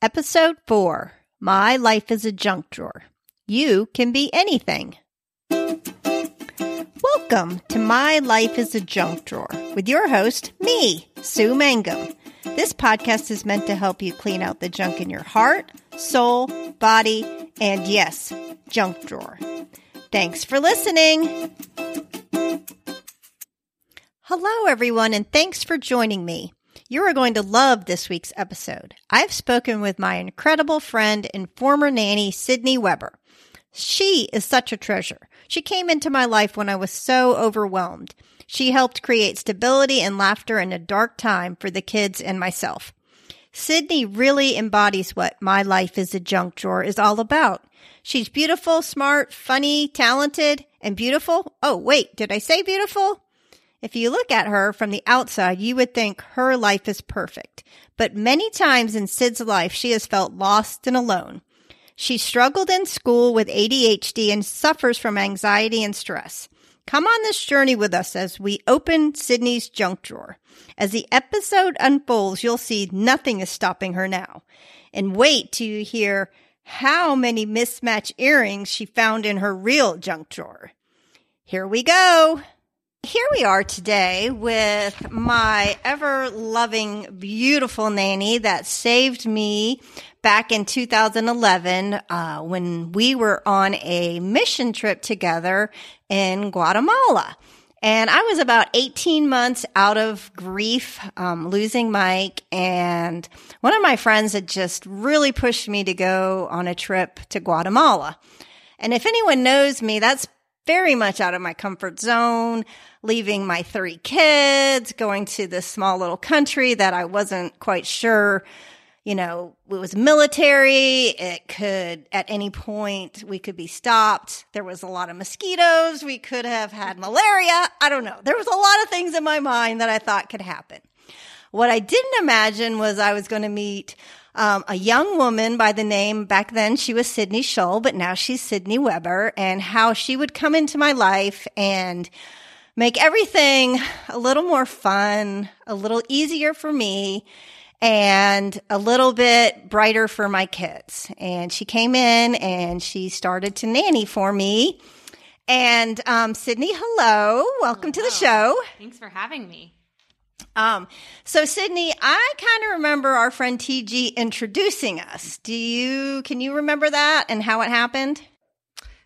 Episode 4 My Life is a Junk Drawer. You can be anything. Welcome to My Life is a Junk Drawer with your host, me, Sue Mangum. This podcast is meant to help you clean out the junk in your heart, soul, body, and yes, junk drawer. Thanks for listening. Hello, everyone, and thanks for joining me. You are going to love this week's episode. I've spoken with my incredible friend and former nanny, Sydney Weber. She is such a treasure. She came into my life when I was so overwhelmed. She helped create stability and laughter in a dark time for the kids and myself. Sydney really embodies what My Life is a Junk Drawer is all about. She's beautiful, smart, funny, talented, and beautiful. Oh, wait, did I say beautiful? If you look at her from the outside, you would think her life is perfect. But many times in Sid's life, she has felt lost and alone. She struggled in school with ADHD and suffers from anxiety and stress. Come on this journey with us as we open Sydney's junk drawer. As the episode unfolds, you'll see nothing is stopping her now. And wait till you hear how many mismatched earrings she found in her real junk drawer. Here we go. Here we are today with my ever loving, beautiful nanny that saved me back in 2011 uh, when we were on a mission trip together in Guatemala. And I was about 18 months out of grief, um, losing Mike. And one of my friends had just really pushed me to go on a trip to Guatemala. And if anyone knows me, that's very much out of my comfort zone, leaving my three kids, going to this small little country that I wasn't quite sure, you know, it was military. It could, at any point, we could be stopped. There was a lot of mosquitoes. We could have had malaria. I don't know. There was a lot of things in my mind that I thought could happen. What I didn't imagine was I was going to meet um, a young woman by the name, back then she was Sydney Shull, but now she's Sydney Weber, and how she would come into my life and make everything a little more fun, a little easier for me, and a little bit brighter for my kids. And she came in and she started to nanny for me. And um, Sydney, hello, welcome hello. to the show. Thanks for having me. Um, so Sydney, I kind of remember our friend TG introducing us. Do you, can you remember that and how it happened?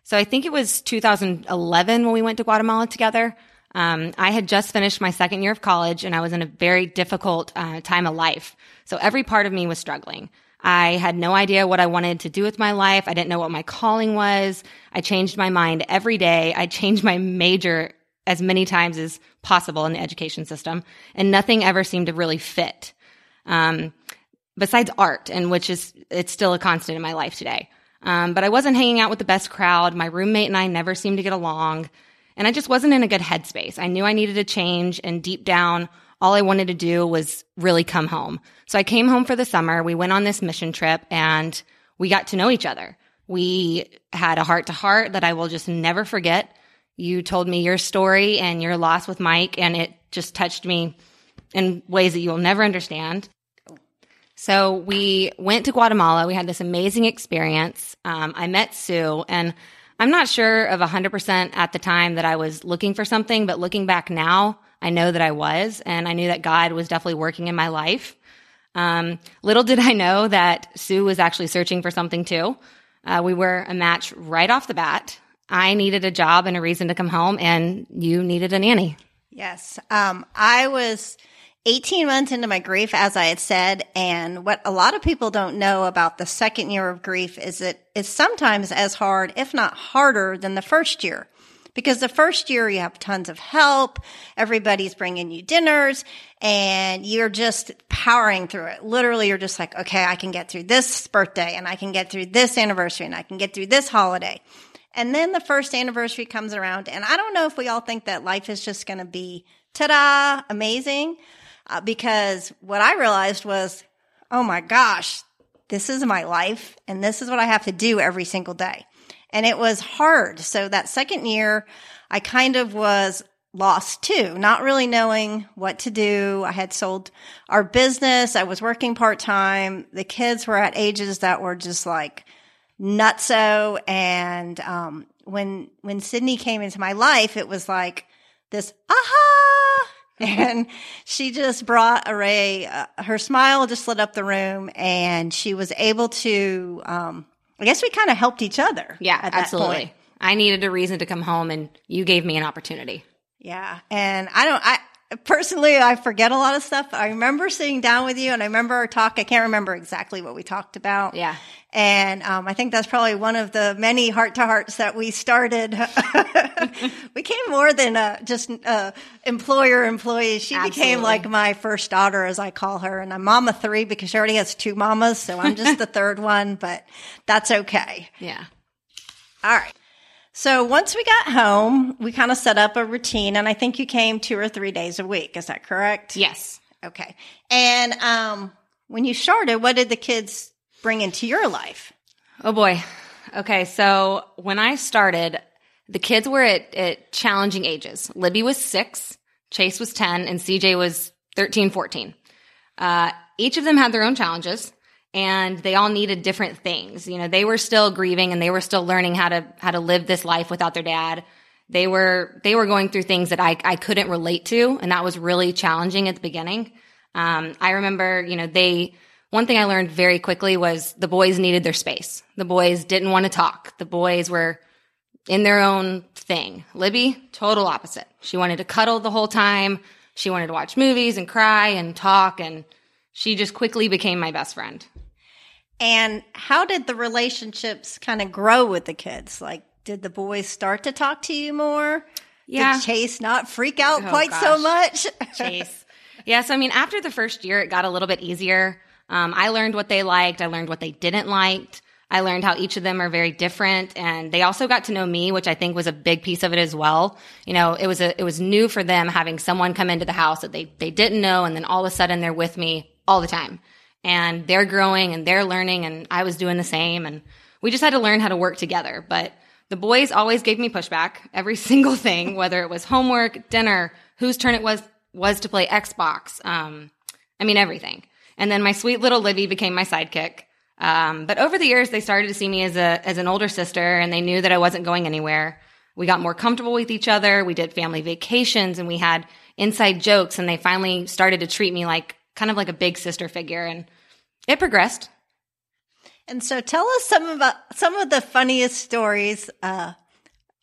So I think it was 2011 when we went to Guatemala together. Um, I had just finished my second year of college and I was in a very difficult uh, time of life. So every part of me was struggling. I had no idea what I wanted to do with my life. I didn't know what my calling was. I changed my mind every day. I changed my major as many times as possible in the education system, and nothing ever seemed to really fit. Um, besides art, and which is it's still a constant in my life today. Um, but I wasn't hanging out with the best crowd. My roommate and I never seemed to get along, and I just wasn't in a good headspace. I knew I needed a change, and deep down, all I wanted to do was really come home. So I came home for the summer. We went on this mission trip, and we got to know each other. We had a heart to heart that I will just never forget you told me your story and your loss with Mike, and it just touched me in ways that you'll never understand. So we went to Guatemala. We had this amazing experience. Um, I met Sue, and I'm not sure of 100% at the time that I was looking for something, but looking back now, I know that I was, and I knew that God was definitely working in my life. Um, little did I know that Sue was actually searching for something too. Uh, we were a match right off the bat. I needed a job and a reason to come home, and you needed a nanny. Yes. Um, I was 18 months into my grief, as I had said. And what a lot of people don't know about the second year of grief is it is sometimes as hard, if not harder, than the first year. Because the first year you have tons of help, everybody's bringing you dinners, and you're just powering through it. Literally, you're just like, okay, I can get through this birthday, and I can get through this anniversary, and I can get through this holiday. And then the first anniversary comes around, and I don't know if we all think that life is just going to be ta da, amazing. Uh, because what I realized was, oh my gosh, this is my life, and this is what I have to do every single day. And it was hard. So that second year, I kind of was lost too, not really knowing what to do. I had sold our business. I was working part time. The kids were at ages that were just like nutso. And, um, when, when Sydney came into my life, it was like this, aha. and she just brought a ray, uh, her smile just lit up the room and she was able to, um, I guess we kind of helped each other. Yeah, absolutely. point. I needed a reason to come home and you gave me an opportunity. Yeah. And I don't, I personally, I forget a lot of stuff. I remember sitting down with you and I remember our talk. I can't remember exactly what we talked about. Yeah. And um, I think that's probably one of the many heart to hearts that we started. we became more than uh, just uh, employer employee. She became like my first daughter, as I call her. And I'm mama three because she already has two mamas. So I'm just the third one, but that's okay. Yeah. All right. So once we got home, we kind of set up a routine, and I think you came two or three days a week. Is that correct? Yes. Okay. And um, when you started, what did the kids bring into your life? Oh boy. Okay. So when I started, the kids were at, at challenging ages. Libby was six, Chase was 10, and CJ was 13, 14. Uh, each of them had their own challenges and they all needed different things. You know, they were still grieving and they were still learning how to, how to live this life without their dad. They were, they were going through things that I, I couldn't relate to. And that was really challenging at the beginning. Um, I remember, you know, they, one thing I learned very quickly was the boys needed their space. The boys didn't want to talk. The boys were in their own thing. Libby, total opposite. She wanted to cuddle the whole time. She wanted to watch movies and cry and talk. And she just quickly became my best friend. And how did the relationships kind of grow with the kids? Like, did the boys start to talk to you more? Yeah. Did Chase not freak out Oh, quite so much? Chase. yeah. So, I mean, after the first year, it got a little bit easier. Um, I learned what they liked. I learned what they didn't like. I learned how each of them are very different. And they also got to know me, which I think was a big piece of it as well. You know, it was a, it was new for them having someone come into the house that they, they didn't know. And then all of a sudden they're with me all the time and they're growing and they're learning. And I was doing the same. And we just had to learn how to work together. But the boys always gave me pushback every single thing, whether it was homework, dinner, whose turn it was, was to play Xbox. Um, I mean, everything. And then my sweet little Libby became my sidekick. Um, but over the years, they started to see me as a as an older sister, and they knew that I wasn't going anywhere. We got more comfortable with each other. We did family vacations, and we had inside jokes. And they finally started to treat me like kind of like a big sister figure, and it progressed. And so tell us some of uh, some of the funniest stories. Uh,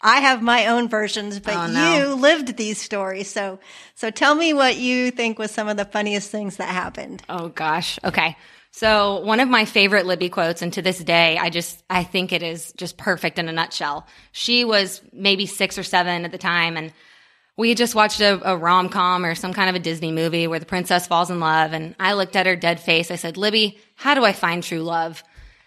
I have my own versions, but Oh, no. you lived these stories. So so tell me what you think was some of the funniest things that happened. Oh gosh. Okay. So one of my favorite Libby quotes, and to this day, I just, I think it is just perfect in a nutshell. She was maybe six or seven at the time, and we had just watched a, a rom com or some kind of a Disney movie where the princess falls in love. And I looked at her dead face. I said, Libby, how do I find true love?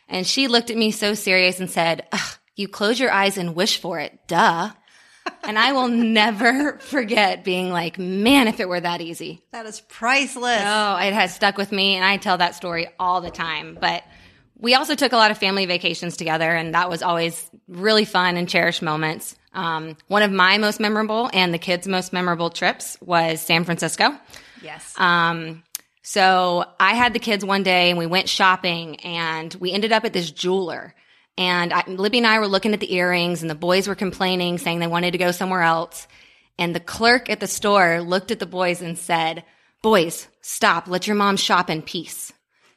And she looked at me so serious and said, Ugh, you close your eyes and wish for it. Duh. and I will never forget being like, man, if it were that easy. That is priceless. Oh, it has stuck with me, and I tell that story all the time. But we also took a lot of family vacations together, and that was always really fun and cherished moments. Um, one of my most memorable and the kids' most memorable trips was San Francisco. Yes. Um, so I had the kids one day and we went shopping and we ended up at this jeweler. And I, Libby and I were looking at the earrings and the boys were complaining, saying they wanted to go somewhere else. And the clerk at the store looked at the boys and said, boys, stop. Let your mom shop in peace.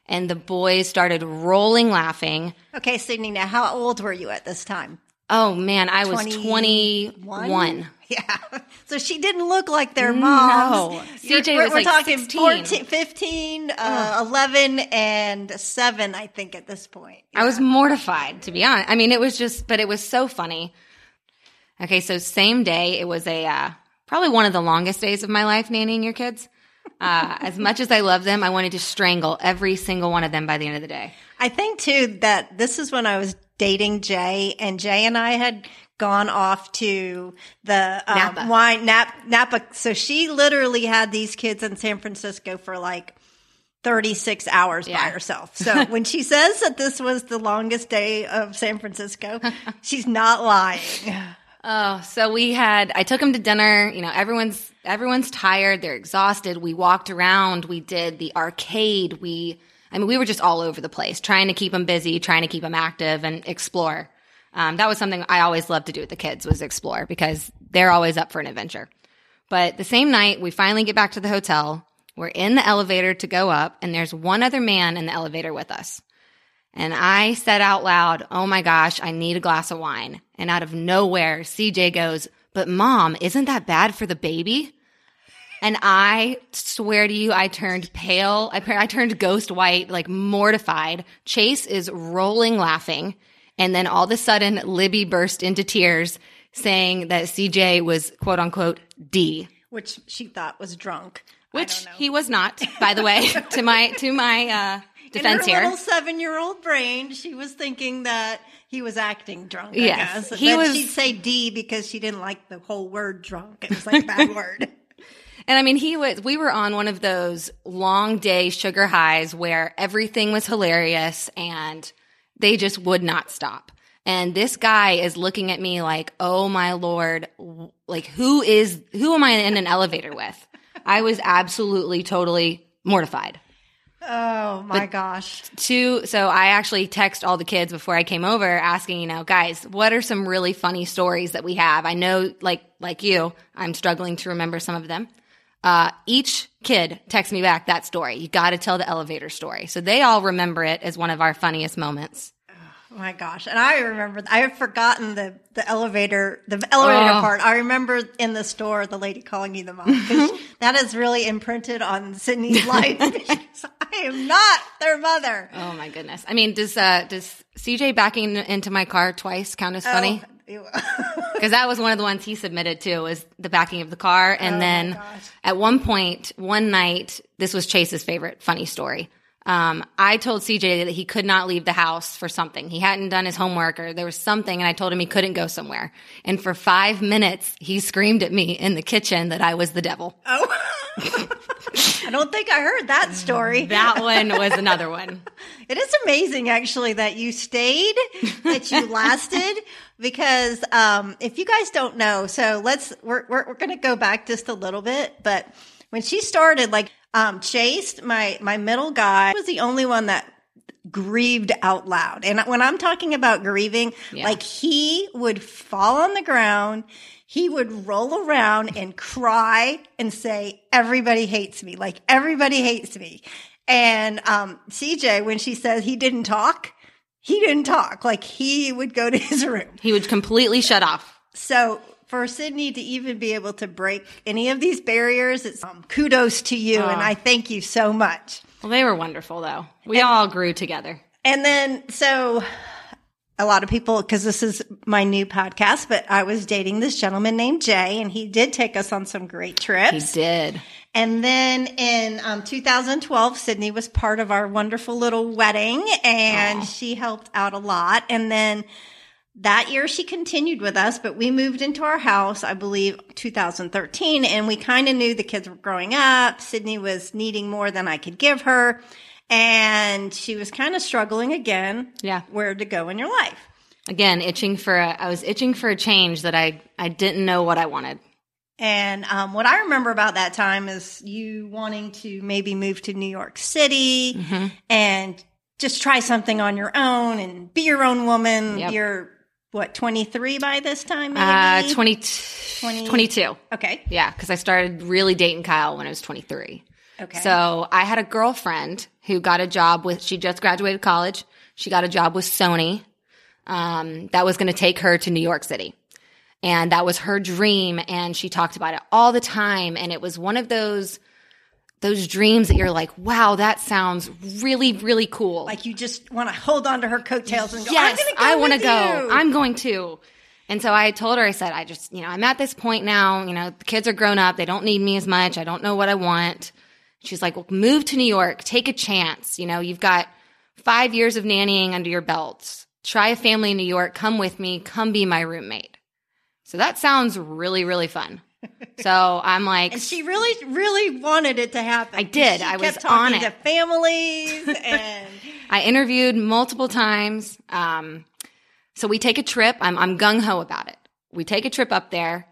And the boys started rolling laughing. okay, Sydney. Now, how old were you at this time? Oh man, I was 21? 21. Yeah. So she didn't look like their mom. No. CJ we're, was we're like talking 16. 14, 15, uh, 11, and 7, I think, at this point. I was mortified, to be honest. I mean, it was just, but it was so funny. Okay, so same day, it was a uh, probably one of the longest days of my life nannying your kids. Uh, as much as I love them, I wanted to strangle every single one of them by the end of the day. I think too that this is when I was dating Jay, and Jay and I had gone off to the um, Napa. wine Nap, Napa. So she literally had these kids in San Francisco for like 36 hours by herself. So when she says that this was the longest day of San Francisco, she's not lying. Oh, so we had I took him to dinner, you know, everyone's everyone's tired, they're exhausted. We walked around, we did the arcade, we I mean, we were just all over the place, trying to keep them busy, trying to keep them active and explore. Um, that was something I always loved to do with the kids was explore because they're always up for an adventure. But the same night, we finally get back to the hotel. We're in the elevator to go up, and there's one other man in the elevator with us. And I said out loud, Oh my gosh, I need a glass of wine. And out of nowhere, CJ goes, But mom, isn't that bad for the baby? And I swear to you, I turned pale. I, I turned ghost white, like mortified. Chase is rolling laughing. And then all of a sudden, Libby burst into tears saying that CJ was quote unquote D. Which she thought was drunk. Which he was not, by the way, to my, to my, uh, defense In her here. little seven-year-old brain, she was thinking that he was acting drunk. I Yes, guess. he was- She'd say D because she didn't like the whole word drunk. It was like a bad word. And I mean, he was, we were on one of those long day sugar highs where everything was hilarious and they just would not stop. And this guy is looking at me like, oh my lord, like who is, who am I in an elevator with? I was absolutely, totally mortified. Oh my gosh. Two, so I actually text all the kids before I came over asking, you know, guys, what are some really funny stories that we have? I know, like, like you, I'm struggling to remember some of them. Uh, each kid texts me back that story. You got to tell the elevator story. So they all remember it as one of our funniest moments. Oh my gosh. And I remember, I have forgotten the, the elevator, the elevator Oh. part. I remember in the store, the lady calling you the mom. that is really imprinted on Sydney's life. I am not their mother. Oh my goodness. I mean, does, uh, does CJ backing into my car twice count as funny? Oh. because that was one of the ones he submitted to was the backing of the car. And Oh then at one point one night this was chase's favorite funny story um, i told cj that he could not leave the house for something he hadn't done his homework or there was something and i told him he couldn't go somewhere and for five minutes he screamed at me in the kitchen that i was the devil oh. I don't think I heard that story. that one was another one It is amazing, actually, that you stayed, that you lasted, because um, if you guys don't know, so let's we're we're, we're going to go back just a little bit, but when she started, like um, Chase, my my middle guy, was the only one that grieved out loud, and when I'm talking about grieving, Yeah. like he would fall on the ground. He would roll around and cry and say, everybody hates me. Like everybody hates me. And, um, CJ, when she says he didn't talk, he didn't talk. Like he would go to his room. he would completely shut off So for Sydney to even be able to break any of these barriers, it's um, kudos to you. And I thank you so much. well they were wonderful though we all grew together And then, so a lot of people, because this is my new podcast, but I was dating this gentleman named Jay, and he did take us on some great trips. he did And then in um, 2012, Sydney was part of our wonderful little wedding, and she helped out a lot. And then that year she continued with us, but we moved into our house, I believe, 2013, and we kind of knew the kids were growing up. Sydney was needing more than I could give her, and she was kind of struggling again. Yeah. where to go in your life. again itching for a i was itching for a change that i i didn't know what i wanted And um, what I remember about that time is you wanting to maybe move to New York City Mm-hmm. and just try something on your own and be your own woman. Yep. You're what 23 by this time, maybe? Uh, 20, 20 22. Okay. Yeah, because I started really dating Kyle when I was 23. Okay. So I had a girlfriend who got a job with, she just graduated college. She got a job with Sony um, that was going to take her to New York City. And that was her dream. And she talked about it all the time. And it was one of those, those dreams that you're like, wow, that sounds really, really cool. like you just want to hold on to her coattails and go, yes, I'm go I want to go. you." I'm going to. And so I told her, I said, I just, you know, I'm at this point now, you know, the kids are grown up. They don't need me as much. I don't know what I want. She's like, well, move to New York, take a chance. You know, you've got five years of nannying under your belts. Try a family in New York. Come with me. Come be my roommate. So that sounds really, really fun. So I'm like, And she really, really wanted it to happen. I did. I was on to families and I interviewed multiple times. Um, so we take a trip. I'm, I'm gung ho about it. we take a trip up there.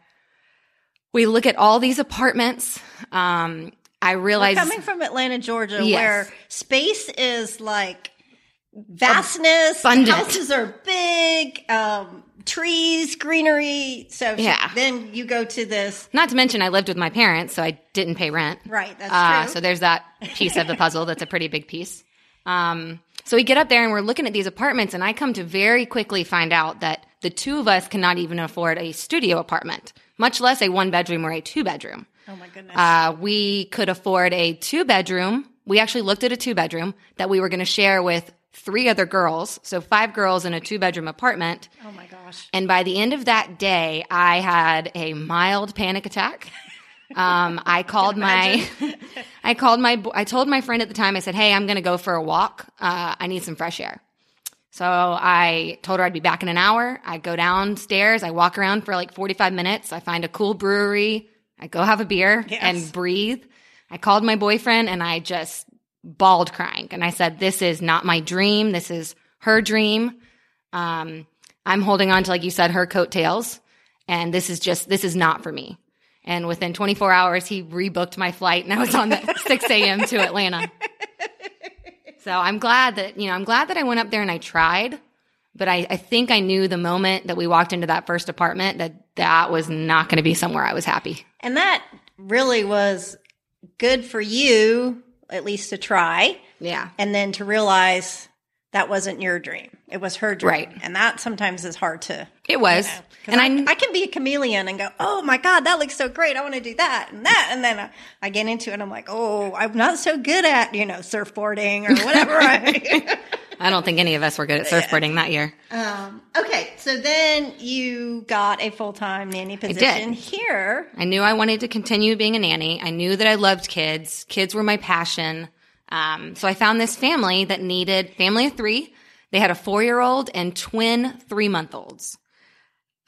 We look at all these apartments. Um, I We're realize coming from Atlanta, Georgia, Yes. where space is like vastness. Abundant. houses are big, um, trees, greenery. So she- Yeah. then you go to this. not to mention I lived with my parents, so I didn't pay rent. Right, that's Uh, true. so there's that piece of the puzzle. That's a pretty big piece. Um, so we get up there and we're looking at these apartments, and I come to very quickly find out that the two of us cannot even afford a studio apartment, much less a one bedroom or a two bedroom. oh my goodness. Uh, we could afford a two bedroom. We actually looked at a two bedroom that we were going to share with three other girls. So five girls in a two bedroom apartment. oh my gosh. And by the end of that day, I had a mild panic attack. Um, I called my, I called my, I told my friend at the time, I said, Hey, I'm going to go for a walk. Uh, I need some fresh air. So I told her I'd be back in an hour. I go downstairs. I walk around for like 45 minutes. I find a cool brewery. I go have a beer Yes. and breathe. I called my boyfriend and I just bawled crying. And I said, This is not my dream. This is her dream. Um, I'm holding on to, like you said, her coattails. And this is just, this is not for me. And within 24 hours, he rebooked my flight and I was on the 6 a.m. to Atlanta. So I'm glad that, you know, I'm glad that I went up there and I tried. But I, I think I knew the moment that we walked into that first apartment that that was not going to be somewhere I was happy. And that really was good for you, at least to try, Yeah. and then to realize that wasn't your dream. It was her dream. Right. And that sometimes is hard to. It was. And and I, I, I can be a chameleon and go, oh my God, that looks so great. I want to do that and that. And then I, I get into it and I'm like, oh, I'm not so good at, you know, surfboarding or whatever. I, don't think any of us were good at surfboarding that year. um, okay. So then you got a full time nanny position here. I knew I wanted to continue being a nanny. I knew that I loved kids. Kids were my passion. Um, so I found this family that needed family of three. They had a four year old and twin three month olds.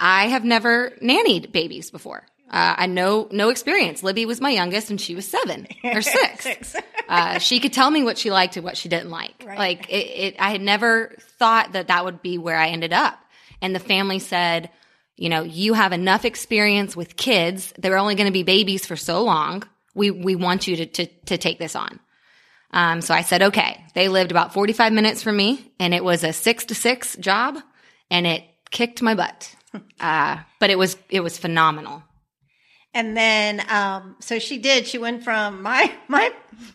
I have never nannied babies before. Uh, I know no experience. Libby was my youngest, and she was seven or six. Six. uh, she could tell me what she liked and what she didn't like. Right. Like it, it, I had never thought that that would be where I ended up. And the family said, you know, you have enough experience with kids. They're only going to be babies for so long. We we want you to to, to take this on. Um, so I said, okay. They lived about 45 minutes from me and it was a six to six job and it kicked my butt. Uh, but it was, it was phenomenal. And then, um, so she did. She went from my my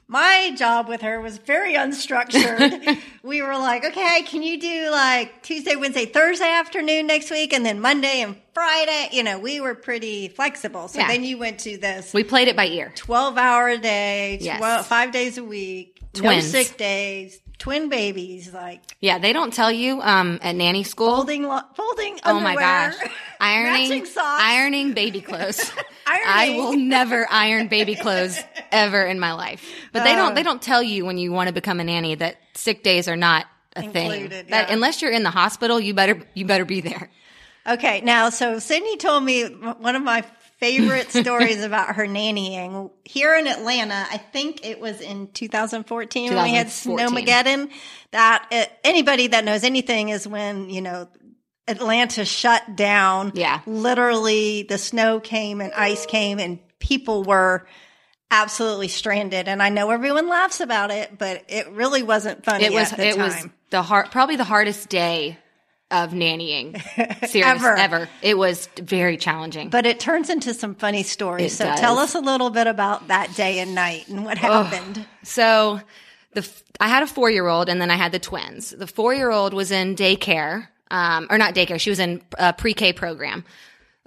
my job with her was very unstructured. we were like, okay, can you do like Tuesday, Wednesday, Thursday afternoon next week, and then Monday and Friday? You know, we were pretty flexible. So Yeah. then you went to this We played it by ear. twelve hour a day, Yes. 12, five days a week, Twins. no sick days, twin babies, like Yeah. They don't tell you, um, at nanny school. folding lo- folding. Oh my underwear, gosh. Ironing, ironing baby clothes. I will never iron baby clothes ever in my life. But they Uh. don't, they don't tell you when you want to become a nanny that sick days are not a thing. Included, That yeah. unless you're in the hospital, you better, you better be there. Okay, now, so Sydney told me one of my favorite stories about her nannying here in Atlanta. I think it was in 2014 when we had 2014. Snowmageddon. That uh, anybody that knows anything is when you know Atlanta shut down. Yeah. literally, the snow came and ice came, and people were absolutely stranded. And I know everyone laughs about it, but it really wasn't funny. It was, at the it was the hard, probably the hardest day of nannying. Serious, Ever. ever. It was very challenging. But it turns into some funny stories. It so does. tell us a little bit about that day and night and what happened. So the I had a four year old and then I had the twins. The four year old was in daycare, um, or not daycare. She was in a pre K program.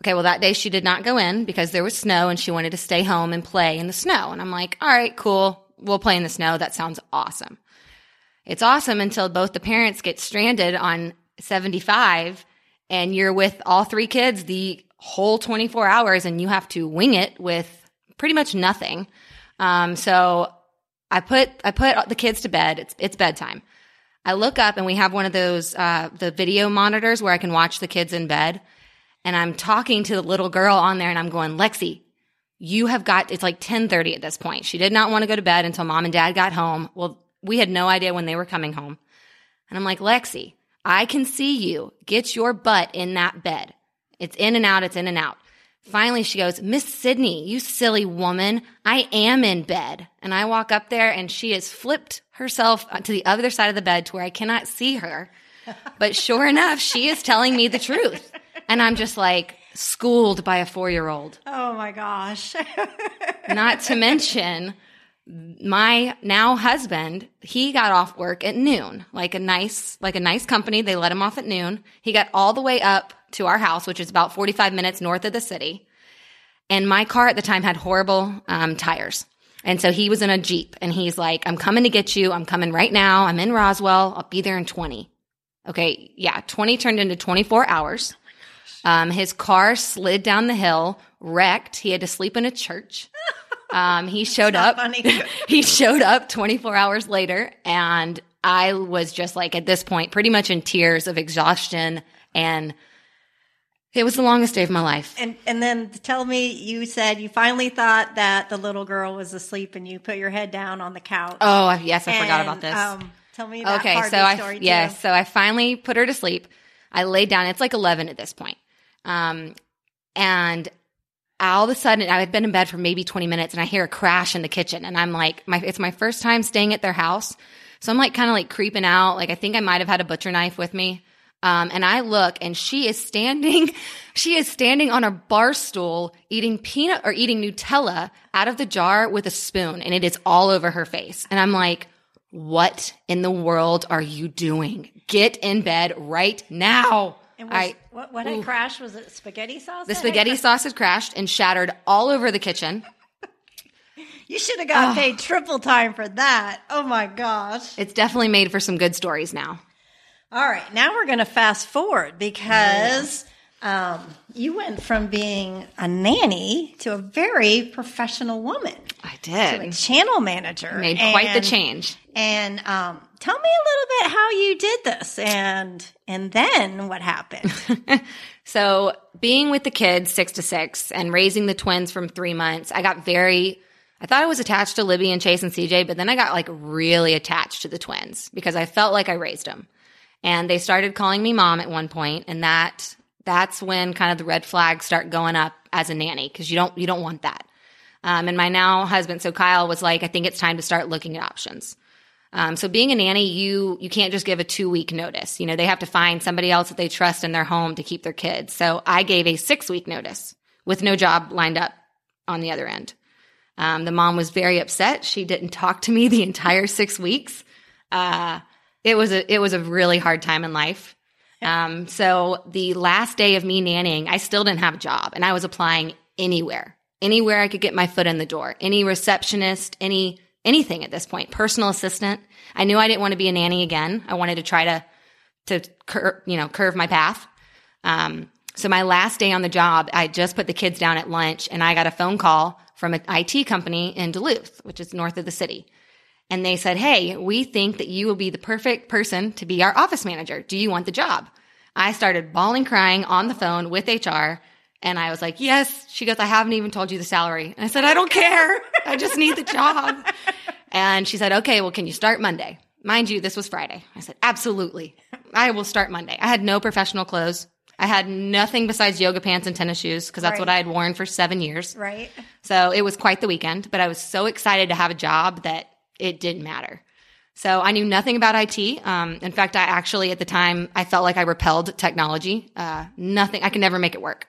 Okay, well that day she did not go in because there was snow and she wanted to stay home and play in the snow. And I'm like, all right, cool. We'll play in the snow. That sounds awesome. It's awesome until both the parents get stranded on 75 and you're with all three kids the whole 24 hours and you have to wing it with pretty much nothing. Um, so I put I put the kids to bed. It's it's bedtime. I look up and we have one of those uh, the video monitors where I can watch the kids in bed. And I'm talking to the little girl on there, and I'm going, Lexi, you have got. It's like 10:30 at this point. She did not want to go to bed until mom and dad got home. Well, we had no idea when they were coming home. And I'm like, Lexi, I can see you. Get your butt in that bed. It's in and out, it's in and out. Finally, she goes, Miss Sydney, you silly woman, I am in bed. And I walk up there and she has flipped herself to the other side of the bed to where I cannot see her. But sure enough, she is telling me the truth. And I'm just like schooled by a four year old. Oh my gosh. Not to mention, my now husband, he got off work at noon, like a nice, like a nice company. They let him off at noon. He got all the way up to our house, which is about 45 minutes north of the city. And my car at the time had horrible um, tires. And so he was in a Jeep and he's like, I'm coming to get you. I'm coming right now. I'm in Roswell. I'll be there in 20. Okay. Yeah. 20 turned into 24 hours. Um, his car slid down the hill, wrecked. He had to sleep in a church. Um, he showed up. he showed up 24 hours later, and I was just like at this point, pretty much in tears of exhaustion and it was the longest day of my life. And and then tell me, you said you finally thought that the little girl was asleep, and you put your head down on the couch. Oh yes, I and, forgot about this. Um, tell me that okay, so I yes, so I finally put her to sleep. I laid down. It's like eleven at this point, um, and all of a sudden I had been in bed for maybe twenty minutes, and I hear a crash in the kitchen, and I'm like, my it's my first time staying at their house, so I'm like kind of like creeping out. Like I think I might have had a butcher knife with me. Um, and I look and she is standing, she is standing on a bar stool eating peanut or eating Nutella out of the jar with a spoon and it is all over her face. And I'm like, what in the world are you doing? Get in bed right now. And was, I, what, what had crashed? Was it spaghetti sauce? The spaghetti sauce had crashed and shattered all over the kitchen. You should have got oh. paid triple time for that. Oh my gosh. It's definitely made for some good stories now. All right, now we're going to fast forward because um, you went from being a nanny to a very professional woman. I did. To a channel manager. Made quite and, the change. And um, tell me a little bit how you did this and and then what happened. so being with the kids six to six and raising the twins from three months, I got very I thought I was attached to Libby and Chase and CJ, but then I got like really attached to the twins because I felt like I raised them. And they started calling me mom at one point, and that that's when kind of the red flags start going up as a nanny because you don't you don't want that. Um, and my now husband, so Kyle was like, I think it's time to start looking at options. Um, so being a nanny, you you can't just give a two week notice. You know they have to find somebody else that they trust in their home to keep their kids. So I gave a six week notice with no job lined up on the other end. Um, the mom was very upset. She didn't talk to me the entire six weeks. Uh, it was a it was a really hard time in life. Um, so the last day of me nannying, I still didn't have a job, and I was applying anywhere, anywhere I could get my foot in the door, any receptionist, any anything at this point, personal assistant. I knew I didn't want to be a nanny again. I wanted to try to to cur- you know curve my path. Um, so my last day on the job, I just put the kids down at lunch, and I got a phone call from an IT company in Duluth, which is north of the city and they said, Hey, we think that you will be the perfect person to be our office manager. Do you want the job? I started bawling, crying on the phone with HR. And I was like, Yes. She goes, I haven't even told you the salary. And I said, I don't care. I just need the job. And she said, Okay, well, can you start Monday? Mind you, this was Friday. I said, Absolutely. I will start Monday. I had no professional clothes. I had nothing besides yoga pants and tennis shoes because that's right. what I had worn for seven years. Right. So it was quite the weekend, but I was so excited to have a job that it didn't matter. So I knew nothing about IT. Um, in fact, I actually at the time I felt like I repelled technology. Uh, nothing. I could never make it work.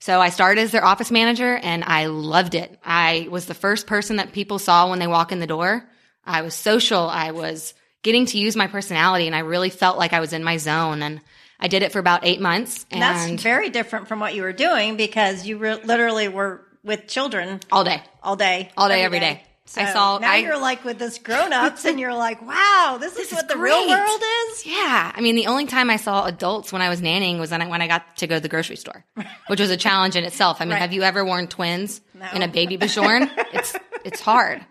So I started as their office manager, and I loved it. I was the first person that people saw when they walk in the door. I was social. I was getting to use my personality, and I really felt like I was in my zone. And I did it for about eight months. And that's very different from what you were doing because you re- literally were with children all day, all day, all day, every day. day. So I saw. Now I, you're like with this grown ups, and you're like, wow, this, this is what is the great. real world is. Yeah, I mean, the only time I saw adults when I was nannying was when I, when I got to go to the grocery store, which was a challenge in itself. I mean, right. have you ever worn twins no. in a baby Bjorn? it's it's hard.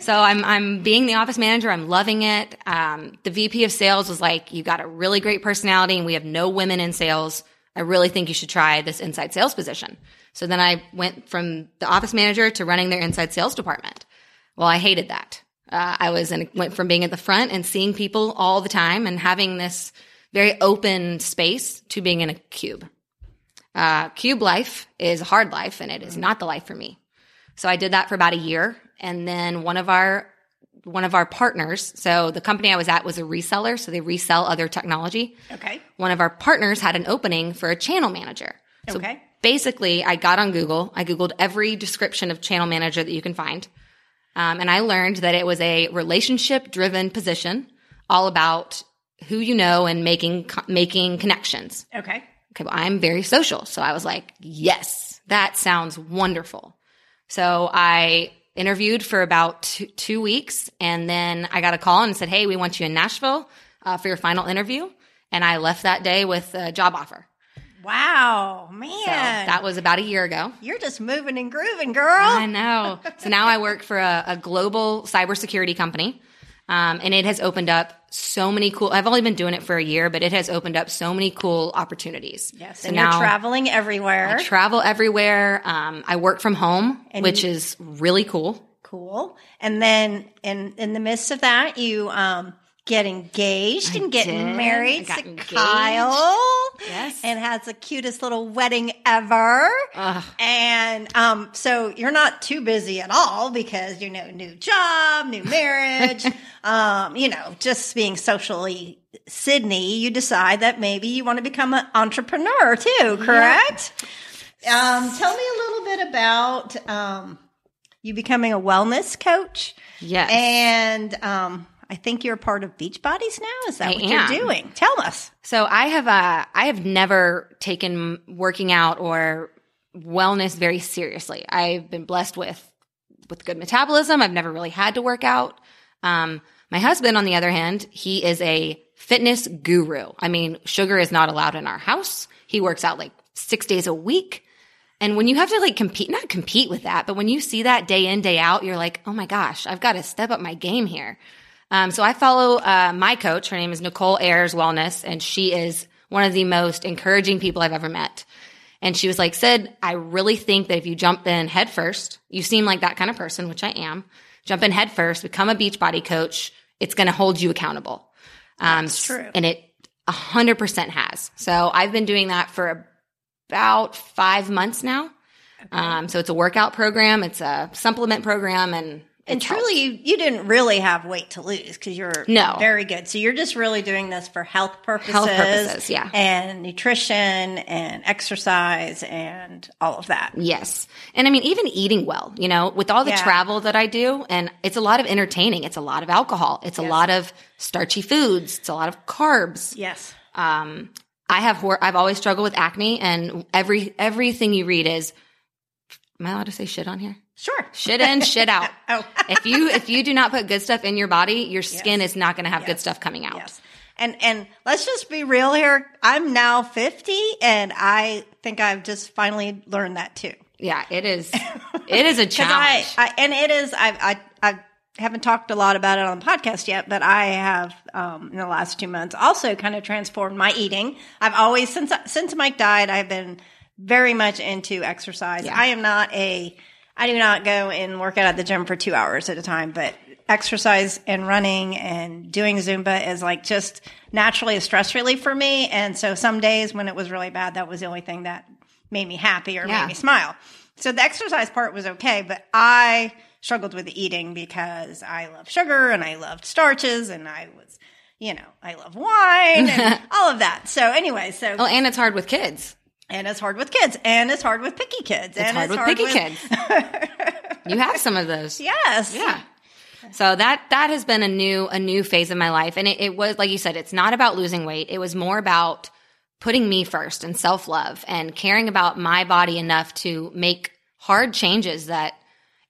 So I'm I'm being the office manager. I'm loving it. Um, the VP of sales was like, you got a really great personality, and we have no women in sales. I really think you should try this inside sales position. So then I went from the office manager to running their inside sales department. Well, I hated that. Uh, I was in, went from being at the front and seeing people all the time and having this very open space to being in a cube. uh, cube life is a hard life and it is not the life for me. So I did that for about a year. And then one of our, one of our partners, so the company I was at was a reseller. So they resell other technology. Okay. One of our partners had an opening for a channel manager. So Okay. basically I got on Google. I Googled every description of channel manager that you can find. Um, and I learned that it was a relationship driven position all about who you know and making, co- making connections. Okay. Okay, well, I'm very social. So I was like, yes, that sounds wonderful. So I interviewed for about two, two weeks and then I got a call and said, Hey, we want you in Nashville uh, for your final interview. And I left that day with a job offer. Wow, man. So that was about a year ago. You're just moving and grooving, girl. I know. So now I work for a, a global cybersecurity company. Um, and it has opened up so many cool, I've only been doing it for a year, but it has opened up so many cool opportunities. yes, So and now you're traveling everywhere. I travel everywhere. Um, I work from home, And which you- is really cool. cool. And then in in the midst of that, you um get engaged I and get did. married to engaged. Kyle. Yes. And has the cutest little wedding ever. Ugh. And um, so you're not too busy at all because you know, new job, new marriage, um, you know, just being socially Sydney, you decide that maybe you want to become an entrepreneur too, correct? Um, tell me a little bit about um, you becoming a wellness coach. Yes. And um, I think you're a part of Beachbodies now. Is that I what am. you're doing? Tell us. So I have uh, I have never taken working out or wellness very seriously. I've been blessed with with good metabolism. I've never really had to work out. Um, my husband, on the other hand, he is a fitness guru. I mean, sugar is not allowed in our house. He works out like six days a week. And when you have to like compete, not compete with that, but when you see that day in, day out, you're like, oh my gosh, I've got to step up my game here. Um, so I follow uh, my coach. Her name is Nicole Ayers Wellness, and she is one of the most encouraging people I've ever met. And she was like, Sid, I really think that if you jump in head first, you seem like that kind of person, which I am. Jump in head first, become a Beachbody coach. It's going to hold you accountable. Um, That's true. And it a hundred percent has. So I've been doing that for about five months now. Um, so it's a workout program. It's a supplement program and And truly, you, you didn't really have weight to lose because you're No. very good. So you're just really doing this for health purposes, Health purposes, yeah. and nutrition and exercise and all of that. Yes. And I mean, even eating well, you know, with all the Yeah. travel that I do, and it's a lot of entertaining. It's a lot of alcohol. It's a lot of starchy foods. It's a lot of carbs. Yes. Um, I have, hor- I've always struggled with acne and every, everything you read is, am I allowed to say shit on here? Sure. Shit in, shit out. Oh. if you, if you do not put good stuff in your body, your skin Yes. is not going to have good stuff coming out. Yes. And and let's just be real here. I'm now 50 and I think I've just finally learned that too. Yeah, it is, it is a 'Cause I, challenge. I and it is I I I haven't talked a lot about it on the podcast yet, but I have um, in the last two months also kind of transformed my eating. I've always since since Mike died, I've been very much into exercise. Yeah. I am not a I do not go and work out at the gym for two hours at a time, but exercise and running and doing Zumba is like just naturally a stress relief for me. And so some days when it was really bad, that was the only thing that made me happy or Yeah. made me smile. So the exercise part was okay, but I struggled with eating because I love sugar and I loved starches and I was, you know, I love wine and all of that. So anyway, so oh, and it's hard with kids. And it's hard with kids and it's hard with picky kids It's and hard with picky kids. You have some of those. yes. Yeah. So that that has been a new a new phase of my life, and it, it was like you said, it's not about losing weight. It was more about putting me first and self love and caring about my body enough to make hard changes that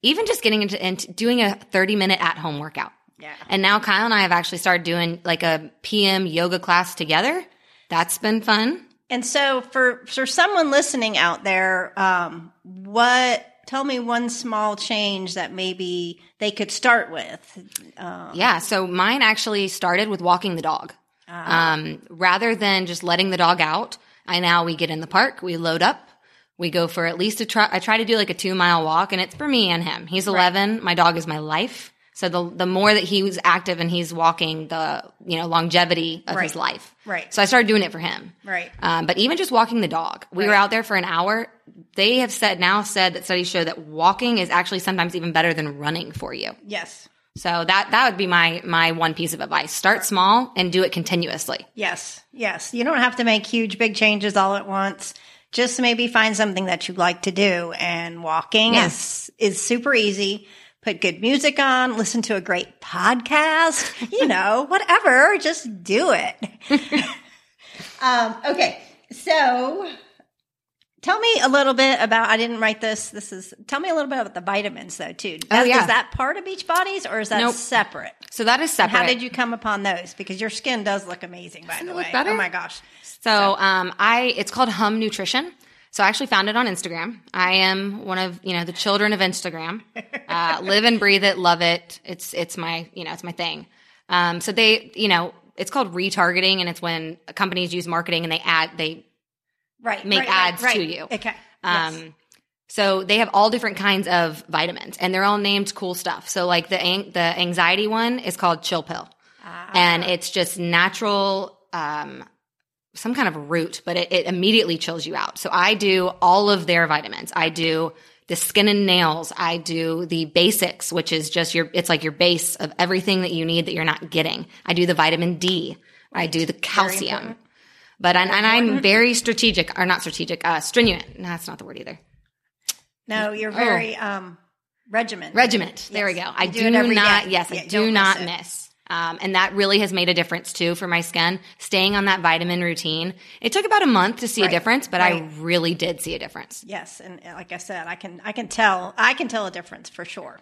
even just getting into, into doing a thirty minute at home workout. Yeah. And now Kyle and I have actually started doing like a PM yoga class together. That's been fun. And so for for someone listening out there, um, what tell me one small change that maybe they could start with. Um, Yeah. So mine actually started with walking the dog. Um, rather than just letting the dog out, I now we get in the park, we load up, we go for at least a try. I try to do like a two mile walk, and it's for me and him. He's 11. My dog is my life. So the the more that he was active and he's walking, the you know longevity of his life. Right. So I started doing it for him. Right. Um, but even just walking the dog, we were out there for an hour. They have said now said that studies show that walking is actually sometimes even better than running for you. Yes. So that that would be my my one piece of advice. Start small and do it continuously. Yes. Yes. You don't have to make huge, big changes all at once. Just maybe find something that you like to do. And walking Yeah. is, is super easy. Put good music on, listen to a great podcast, you know, whatever. Just do it. um, okay. So tell me a little bit about, I didn't write this. This is, tell me a little bit about the vitamins though, too. Oh, yeah. Is that part of Beach Bodies or is that Nope. separate? So that is separate. How did you come upon those? Because your skin does look amazing, by the it way. better? Oh my gosh. So um, I it's called Hum Nutrition. So I actually found it on Instagram. I am one of you know the children of Instagram. Uh, live and breathe it, love it. It's it's my you know it's my thing. Um, so they you know it's called retargeting, and it's when companies use marketing and they add they Right. make right, right, ads right. to you. Okay. Um, yes. So they have all different kinds of vitamins, and they're all named cool stuff. So like the the anxiety one is called Chill Pill, Ah. and it's just natural, um, some kind of root, but it, it immediately chills you out. So I do all of their vitamins. I do the skin and nails. I do the basics, which is just your. It's like your base of everything that you need that you're not getting. I do the vitamin D. I do the calcium. But and, and I'm very strategic, or not strategic, uh, stringent. No, that's not the word either. No, you're very um regiment. Regiment. There we go. I You do, do not. day. Yes, Yeah, I do don't miss miss. Um, and that really has made a difference too for my skin. Staying on that vitamin routine. It took about a month to see Right. a difference, but I really did see a difference. Yes, and uh, like I said, I can I can tell I can tell a difference for sure.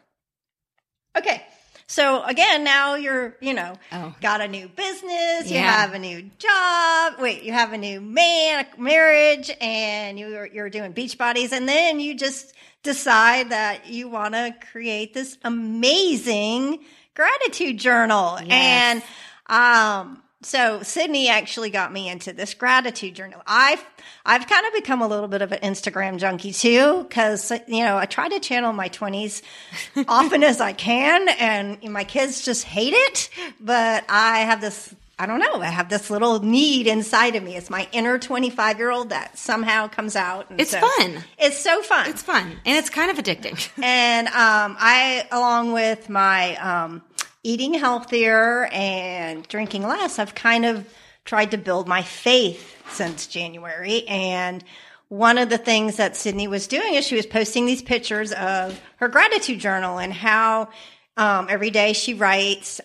Okay. So again, now you're, you know, Oh. got a new business, you Yeah. have a new job, wait, you have a new man, a marriage, and you're you're doing beach bodies, and then you just decide that you want to create this amazing gratitude journal. And um so Sydney actually got me into this gratitude journal. I've I've kind of become a little bit of an Instagram junkie too, because you know I try to channel my twenties often as I can, and my kids just hate it. But I have this. I don't know. I have this little need inside of me. It's my inner 25 year old that somehow comes out. And It's so- fun. It's so fun. It's fun and it's kind of addicting. And um, I, along with my um, eating healthier and drinking less, I've kind of tried to build my faith since January. And one of the things that Sydney was doing is she was posting these pictures of her gratitude journal and how um, every day she writes.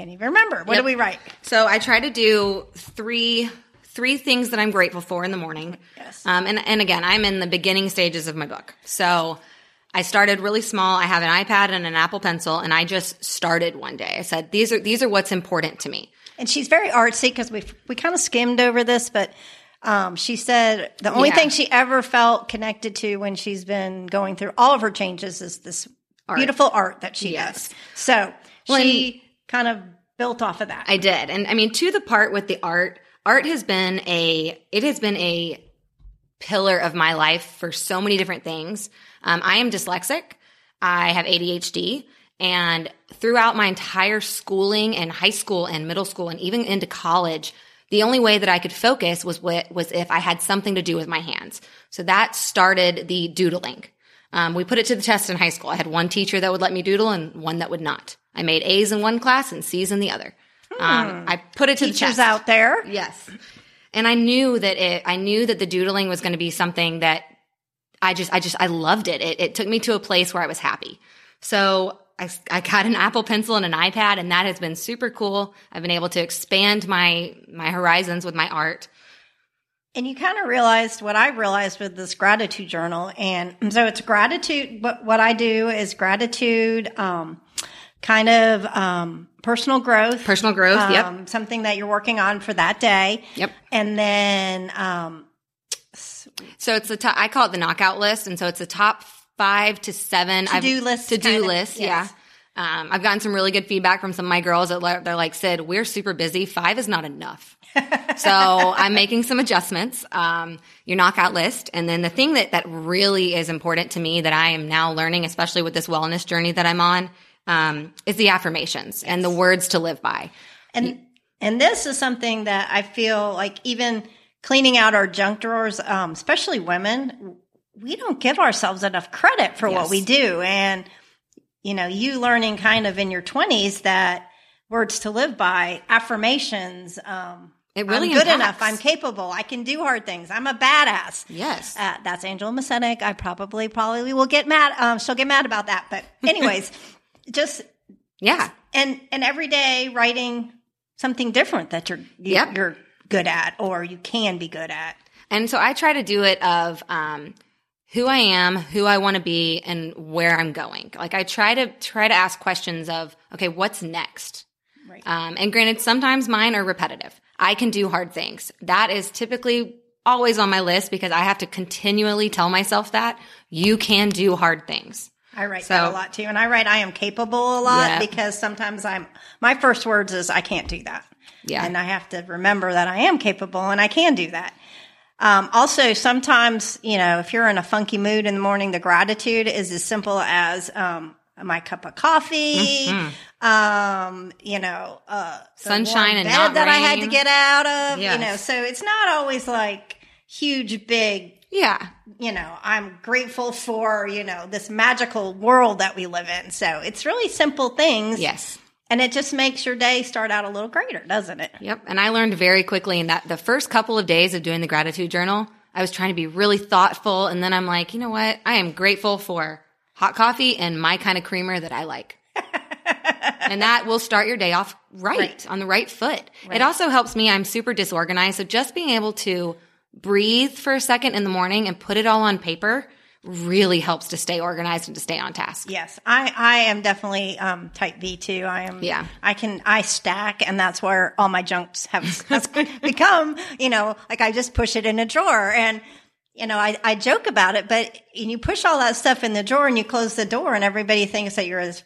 Can't even remember. What Yep. do we write? So I try to do three three things that I'm grateful for in the morning. Yes. Um, and and again, I'm in the beginning stages of my book. So I started really small. I have an iPad and an Apple Pencil, and I just started one day. I said, "These are these are what's important to me." And she's very artsy because we we kind of skimmed over this, but um, she said the only Yeah. thing she ever felt connected to when she's been going through all of her changes is this beautiful art that she Yes. does. So Well, she kind of built off of that. I did. And I mean, to the part with the art, art has been a, it has been a pillar of my life for so many different things. Um, I am dyslexic. I have ADHD. And throughout my entire schooling and high school and middle school and even into college, the only way that I could focus was what, was if I had something to do with my hands. So that started the doodling. Um, we put it to the test in high school. I had one teacher that would let me doodle and one that would not. I made A's in one class and C's in the other. Um, I put it to the Teachers test. out there. Yes. And I knew that it, I knew that the doodling was going to be something that I just, I just, I loved it. It, it took me to a place where I was happy. So I, I got an Apple Pencil and an iPad and that has been super cool. I've been able to expand my, my horizons with my art. And you kind of realized what I realized with this gratitude journal. And so it's gratitude. What, what I do is gratitude, um, kind of, um, personal growth. Personal growth. yep. um, something that you're working on for that day. Yep. And then, um, So it's the top, I call it the knockout list. And so it's the top five to seven To-do list To do list. yes. Yeah. Um, I've gotten some really good feedback from some of my girls that le- they're like, Sid, we're super busy. Five is not enough. so I'm making some adjustments. Um, your knockout list. And then the thing that, that really is important to me that I am now learning, especially with this wellness journey that I'm on, um, is the affirmations and the words to live by. And and this is something that I feel like even cleaning out our junk drawers, um, especially women, we don't give ourselves enough credit for what we do. And you know, you learning kind of in your twenties that words to live by, affirmations. Um, It really I'm good impacts. enough. I'm capable. I can do hard things. I'm a badass. Yes. Uh, that's Angela Macenik. I probably probably will get mad. Um, she'll get mad about that. But anyways, just yeah. and and every day writing something different that you're you, Yep. you're good at or you can be good at. And so I try to do it of um, who I am, who I want to be, and where I'm going. Like I try to try to ask questions of, okay, what's next? Right. Um, and granted, sometimes mine are repetitive. I can do hard things. That is typically always on my list because I have to continually tell myself that you can do hard things. I write So- that a lot too, and I write I am capable a lot Yeah. because sometimes I'm my first words is I can't do that. Yeah. and I have to remember that I am capable and I can do that. Um, also, sometimes you know if you're in a funky mood in the morning, the gratitude is as simple as um, my cup of coffee. Um, you know, uh, Sunshine and bed not that I had to get out of. You know, so it's not always like huge, big Yeah. you know, I'm grateful for, you know, this magical world that we live in. So it's really simple things. Yes. And it just makes your day start out a little greater, doesn't it? Yep. And I learned very quickly in that the first couple of days of doing the gratitude journal, I was trying to be really thoughtful. And then I'm like, you know what? I am grateful for hot coffee and my kind of creamer that I like. and that will start your day off right, Right. on the right foot. Right. It also helps me. I'm super disorganized. So just being able to breathe for a second in the morning and put it all on paper really helps to stay organized and to stay on task. Yes. I, I am definitely um, type B too. I am. Yeah. I can, I stack and that's where all my junks have has become, you know, like I just push it in a drawer and, you know, I, I joke about it, but you push all that stuff in the drawer and you close the door and everybody thinks that you're this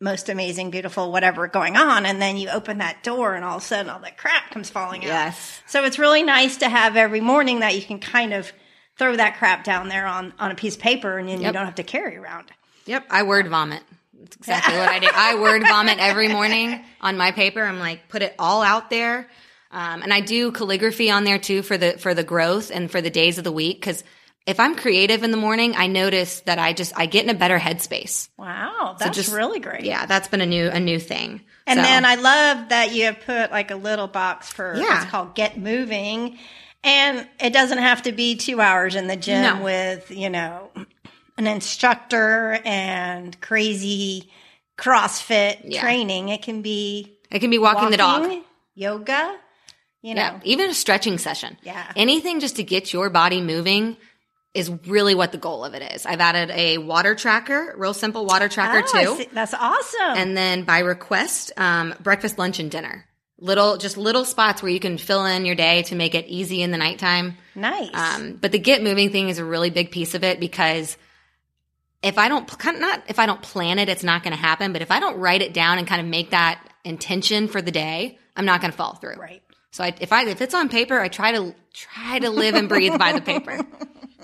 most amazing, beautiful, whatever going on. And then you open that door and all of a sudden all that crap comes falling out. Yes. So it's really nice to have every morning that you can kind of throw that crap down there on, on a piece of paper and then you don't have to carry around. Yep, I word vomit. That's exactly what I do. I word vomit every morning on my paper. I'm like, put it all out there. Um, and I do calligraphy on there too for the for the growth and for the days of the week. Because if I'm creative in the morning, I notice that I just I get in a better headspace. Wow. That's just- really great. Yeah, that's been a new a new thing. And So, then I love that you have put like a little box for Yeah. it's called Get Moving. And it doesn't have to be two hours in the gym No. with, you know, an instructor and crazy CrossFit Yeah. training. It can be it can be walking, the dog. yoga, you know. Yeah, even a stretching session. Yeah. Anything just to get your body moving is really what the goal of it is. I've added a water tracker, real simple water tracker Oh, too. That's awesome. and then by request, um, breakfast, lunch, and dinner. Little, just little spots where you can fill in your day to make it easy in the nighttime. nice. Um, but the get moving thing is a really big piece of it because if I don't, not if I don't plan it, it's not going to happen. But if I don't write it down and kind of make that intention for the day, I'm not going to follow through. right. So I, if I if it's on paper, I try to try to live and breathe by the paper.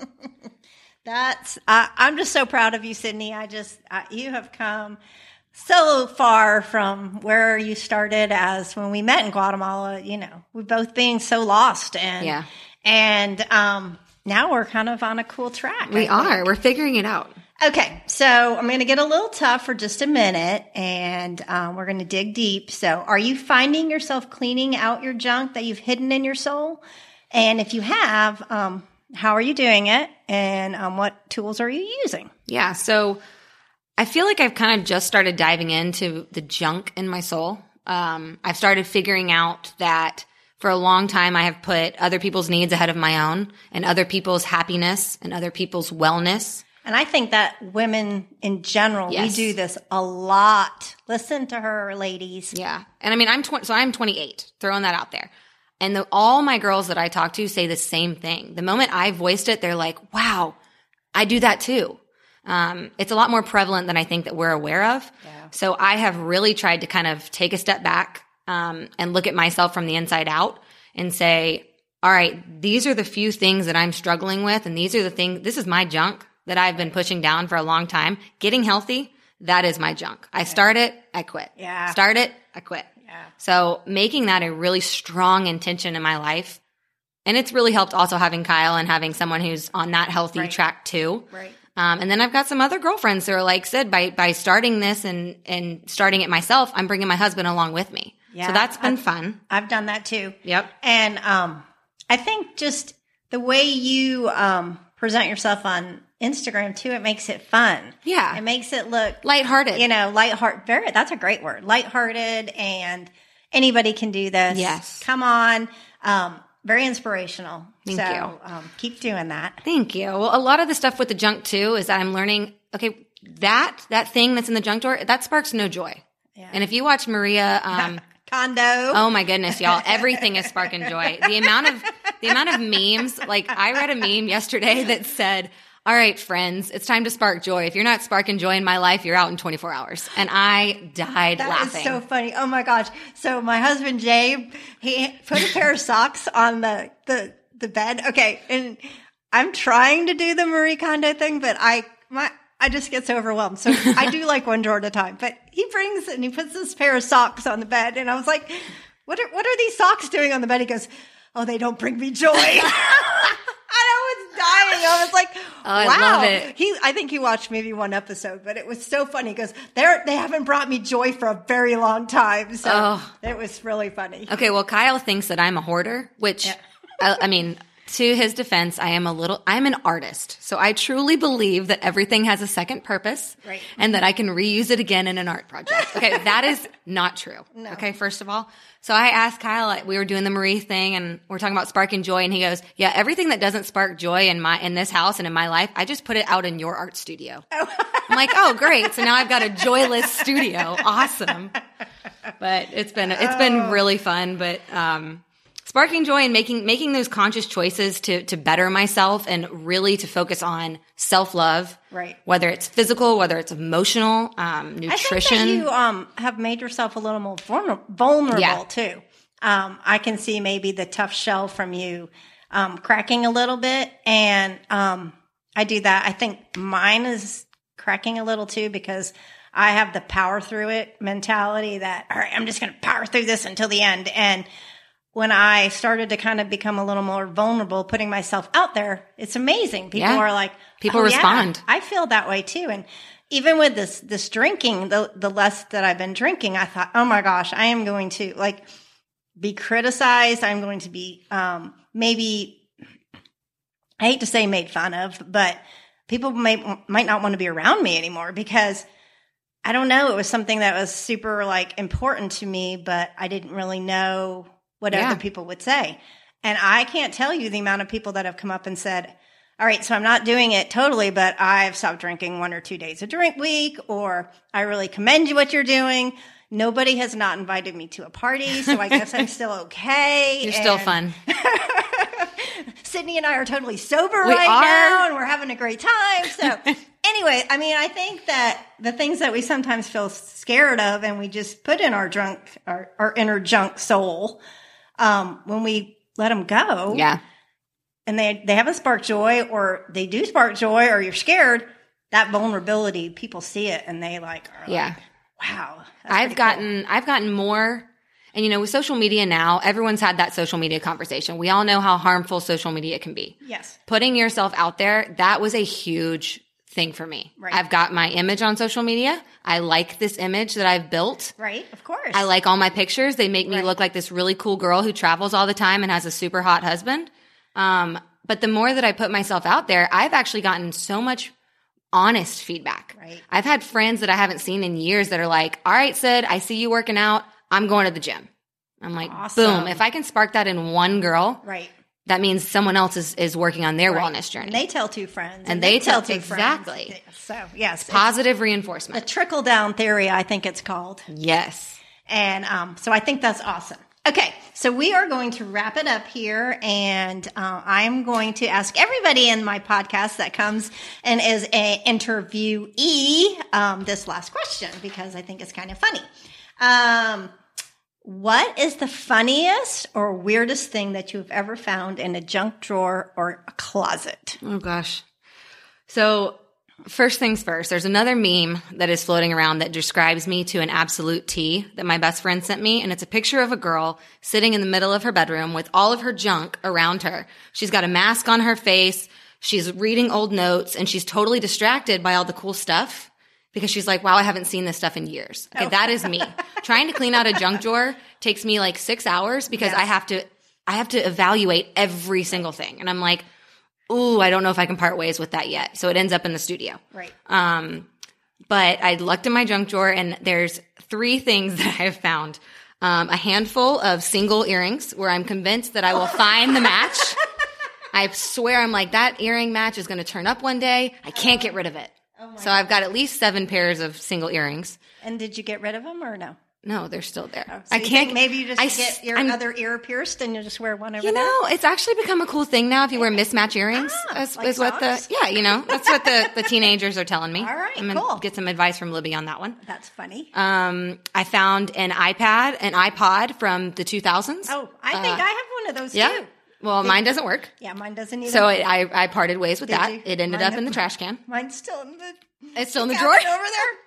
That's I I'm just so proud of you, Sydney. I just I, you have come so far from where you started as when we met in Guatemala. You know, we both being so lost and Yeah. and um, now we're kind of on a cool track. We are. We're figuring it out. Okay, so I'm going to get a little tough for just a minute, and um, we're going to dig deep. So, are you finding yourself cleaning out your junk that you've hidden in your soul? And if you have, um, how are you doing it? And um, what tools are you using? Yeah. So I feel like I've kind of just started diving into the junk in my soul. Um, I've started figuring out that for a long time I have put other people's needs ahead of my own and other people's happiness and other people's wellness. And I think that women in general, Yes. we do this a lot. Listen to her, ladies. Yeah. And I mean, I'm 20, so I'm 28, throwing that out there. And the, all my girls that I talk to say the same thing. The moment I voiced it, they're like, wow, I do that too. Um, it's a lot more prevalent than I think that we're aware of. Yeah. So I have really tried to kind of take a step back, um, and look at myself from the inside out and say, all right, these are the few things that I'm struggling with. And these are the things, this is my junk that I've been pushing down for a long time. Getting healthy, that is my junk. I start it, I quit. Yeah. Start it, I quit. So making that a really strong intention in my life. And it's really helped also having Kyle and having someone who's on that healthy Right. track too. Right. Um, and then I've got some other girlfriends who are like said by by starting this and and starting it myself, I'm bringing my husband along with me. Yeah. so that's been I- fun. I've done that too. Yep. And um, I think just the way you um, present yourself on Instagram too, it makes it fun. Yeah. It makes it look, Lighthearted. you know, lighthearted. Very, that's a great word. Lighthearted and anybody can do this. Yes. Come on. Um, very inspirational. Thank so, you. Um, keep doing that. Thank you. Well, a lot of the stuff with the junk too is that I'm learning. Okay, that that thing that's in the junk drawer that sparks no joy. Yeah. And if you watch Maria, um, Kondo. oh my goodness, y'all, everything is sparking joy. The amount of the amount of memes. Like I read a meme yesterday that said. All right, friends, it's time to spark joy. If you're not sparking joy in my life, you're out in 24 hours. And I died That laughing. That is so funny. Oh my gosh. So my husband Jay, he put a pair of socks on the, the, the bed. Okay. And I'm trying to do the Marie Kondo thing, but I, my, I just get so overwhelmed. So I do like one drawer at a time, but he brings and he puts this pair of socks on the bed. And I was like, what are, what are these socks doing on the bed? He goes, Oh, they don't bring me joy. I was dying. I was like, I wow. love it. He, I think he watched maybe one episode, but it was so funny because they're, they haven't brought me joy for a very long time. So Oh. it was really funny. Okay, well, Kyle thinks that I'm a hoarder, which I, I mean, to his defense, I am a little, I'm an artist. So I truly believe that everything has a second purpose Right. and that I can reuse it again in an art project. Okay, that is not true. Okay, first of all. So I asked Kyle, we were doing the Marie thing and we're talking about sparking joy and he goes, yeah, everything that doesn't spark joy in my, in this house and in my life, I just put it out in your art studio. I'm like, oh, great. So now I've got a joyless studio. Awesome. But it's been, it's been really fun, but, um, sparking joy and making making those conscious choices to to better myself and really to focus on self love, Right. Whether it's physical, whether it's emotional, um, I think nutrition. that you um, have made yourself a little more vulner- vulnerable Yeah. too. Um, I can see maybe the tough shell from you um, cracking a little bit, and um, I do that. I think mine is cracking a little too because I have the power through it mentality that all right, I'm just going to power through this until the end. And when I started to kind of become a little more vulnerable, putting myself out there, it's amazing. People Yeah. are like, People "Oh, yeah, respond." I feel that way too. And even with this this drinking, the the less that I've been drinking, I thought, oh my gosh, I am going to like be criticized. I'm going to be um maybe I hate to say made fun of, but people may might not want to be around me anymore because I don't know, it was something that was super like important to me, but I didn't really know what Yeah. other people would say. And I can't tell you the amount of people that have come up and said, all right, so I'm not doing it totally, but I've stopped drinking one or two days a drink week, or I really commend you what you're doing. Nobody has not invited me to a party, so I guess I'm still okay. You're still fun. Sydney and I are totally sober We right are. now, and we're having a great time. So, anyway, I mean, I think that the things that we sometimes feel scared of, and we just put in our drunk, our, our inner junk soul, um, when we let them go, Yeah. and they they haven't sparked joy or they do spark joy or you're scared that vulnerability people see it and they like Yeah. like, wow I've gotten I've gotten more and you know with social media now everyone's had that social media conversation. We all know how harmful social media can be. yes Putting yourself out there, that was a huge thing for me. Right. I've got my image on social media. I like this image that I've built. right of course I like all my pictures. They make me Right. look like this really cool girl who travels all the time and has a super hot husband. Um, but the more that I put myself out there, I've actually gotten so much honest feedback. Right. I've had friends that I haven't seen in years that are like, all right, Sid, I see you working out. I'm going to the gym. I'm like, Awesome. boom. If I can spark that in one girl, right that means someone else is, is working on their right. wellness journey. and they tell two friends And they tell- two exactly. friends. so yes Positive a reinforcement. trickle down theory i think it's called Yes. And um, so I think that's awesome. Okay, so we are going to wrap it up here, and uh, I'm going to ask everybody in my podcast that comes and is a interviewee um, this last question because I think it's kind of funny. Um, what is the funniest or weirdest thing that you've ever found in a junk drawer or a closet? Oh gosh. So First things first, there's another meme that is floating around that describes me to an absolute T that my best friend sent me. And it's a picture of a girl sitting in the middle of her bedroom with all of her junk around her. She's got a mask on her face. She's reading old notes and she's totally distracted by all the cool stuff because she's like, wow, I haven't seen this stuff in years. Okay, that is me. Trying to clean out a junk drawer takes me like six hours because Yes. I have to, I have to evaluate every single thing. And I'm like, ooh, I don't know if I can part ways with that yet. So it ends up in the studio. Right. Um, but I looked in my junk drawer and there's three things that I have found. Um, a handful of single earrings where I'm convinced that I will find the match. I swear I'm like, that earring match is going to turn up one day. I can't get rid of it. So I've got at least seven pairs of single earrings. And did you get rid of them or no? No, they're still there. So I can't. think maybe you just I get your I'm- other ear pierced and you just wear one over You there. know, it's actually become a cool thing now. If you wear mismatch earrings, Ah, is, like is what the yeah, you know, that's what the the teenagers are telling me. All right, I'm gonna cool. get some advice from Libby on that one. That's funny. Um, I found an iPad, an iPod from the 2000s. oh, I think I have one of those Uh, yeah. too. Well, mine doesn't work, Yeah, mine doesn't either. so I I, I parted ways with Did that. you? It ended Mine up in the trash can. Mine's still in the It's still in the drawer. over there.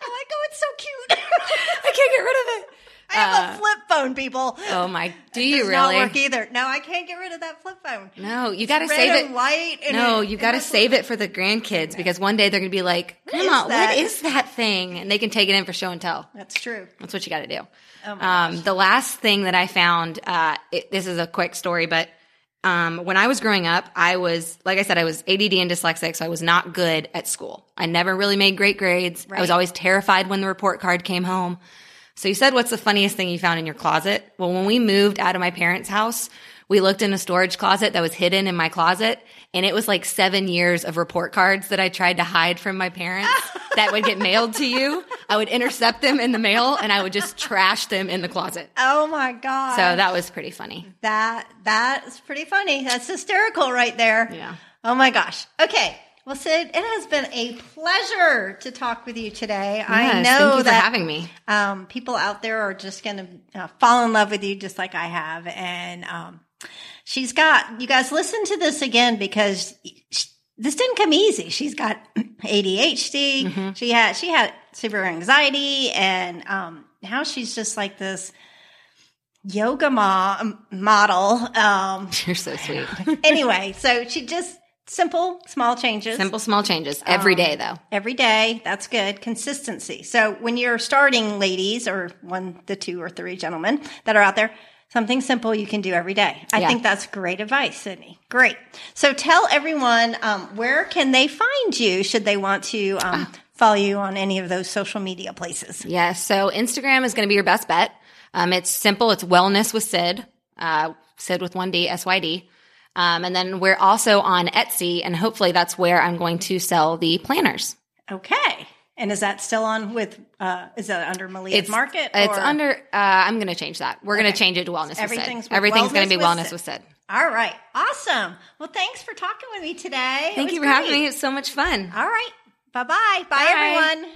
I'm like, oh, it's so cute. I can't get rid of it. I have a flip phone, people. Oh my! Do It you really? not work either. No, I can't get rid of that flip phone. No, you got to save it. white. No, it- you got to save it for the grandkids because one day they're going to be like, "Come on, what is that thing?" And they can take it in for show and tell. That's true. That's what you got to do. Oh my um, the last thing that I found, uh, it, this is a quick story, but um, when I was growing up, I was, like I said, I was ADD and dyslexic, so I was not good at school. I never really made great grades. I was always terrified when the report card came home. So you said, what's the funniest thing you found in your closet? Well, when we moved out of my parents' house, we looked in a storage closet that was hidden in my closet, and it was like seven years of report cards that I tried to hide from my parents that would get mailed to you. I would intercept them in the mail, and I would just trash them in the closet. Oh my god. So that was pretty funny. that that's pretty funny. That's hysterical right there. Yeah. Oh my gosh. Okay. Well, Sid, it has been a pleasure to talk with you today. I know thank you that for having me. um, people out there are just going to uh, fall in love with you just like I have. And um, she's got, you guys listen to this again because sh- this didn't come easy. She's got ADHD. Mm-hmm. She had, she had severe anxiety and um, now she's just like this yoga mo- model. Um, You're so sweet. anyway, so she just simple, small changes Simple, small changes every day, though. every day. That's good. Consistency. So when you're starting, ladies, or one, the two or three gentlemen that are out there, something simple you can do every day. I Yeah. think that's great advice, Sydney. Great. So tell everyone um, where can they find you should they want to um, Ah. follow you on any of those social media places. Yeah. So Instagram is going to be your best bet. Um, it's simple. It's wellness with Sid, uh, Sid with one D, S Y D. Um, and then we're also on Etsy, and hopefully that's where I'm going to sell the planners. Okay. And is that still on with? Uh, is that under Malia's Market? It's under. Uh, I'm going to change that. We're going to change it to wellness. Everything's with Sid. Everything's going to be with wellness Sid. with Sid. All right. Awesome. Well, thanks for talking with me today. Thank you for having great. me. It's so much fun. All right. Bye-bye. Bye Bye. everyone.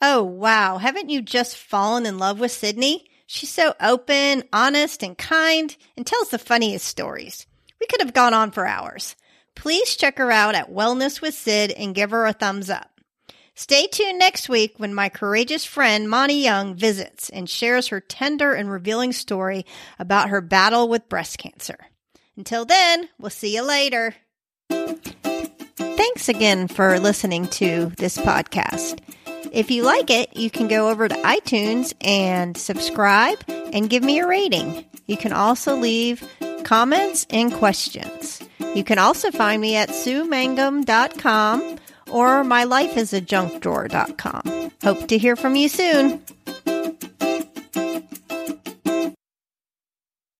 Oh, wow. Haven't you just fallen in love with Sydney? She's so open, honest, and kind, and tells the funniest stories. We could have gone on for hours. Please check her out at Wellness with Sid and give her a thumbs up. Stay tuned next week when my courageous friend Monty Young visits and shares her tender and revealing story about her battle with breast cancer. Until then, we'll see you later. Thanks again for listening to this podcast. If you like it, you can go over to iTunes and subscribe and give me a rating. You can also leave comments and questions. You can also find me at suemangum.com or mylifeisajunkdrawer.com. Hope to hear from you soon.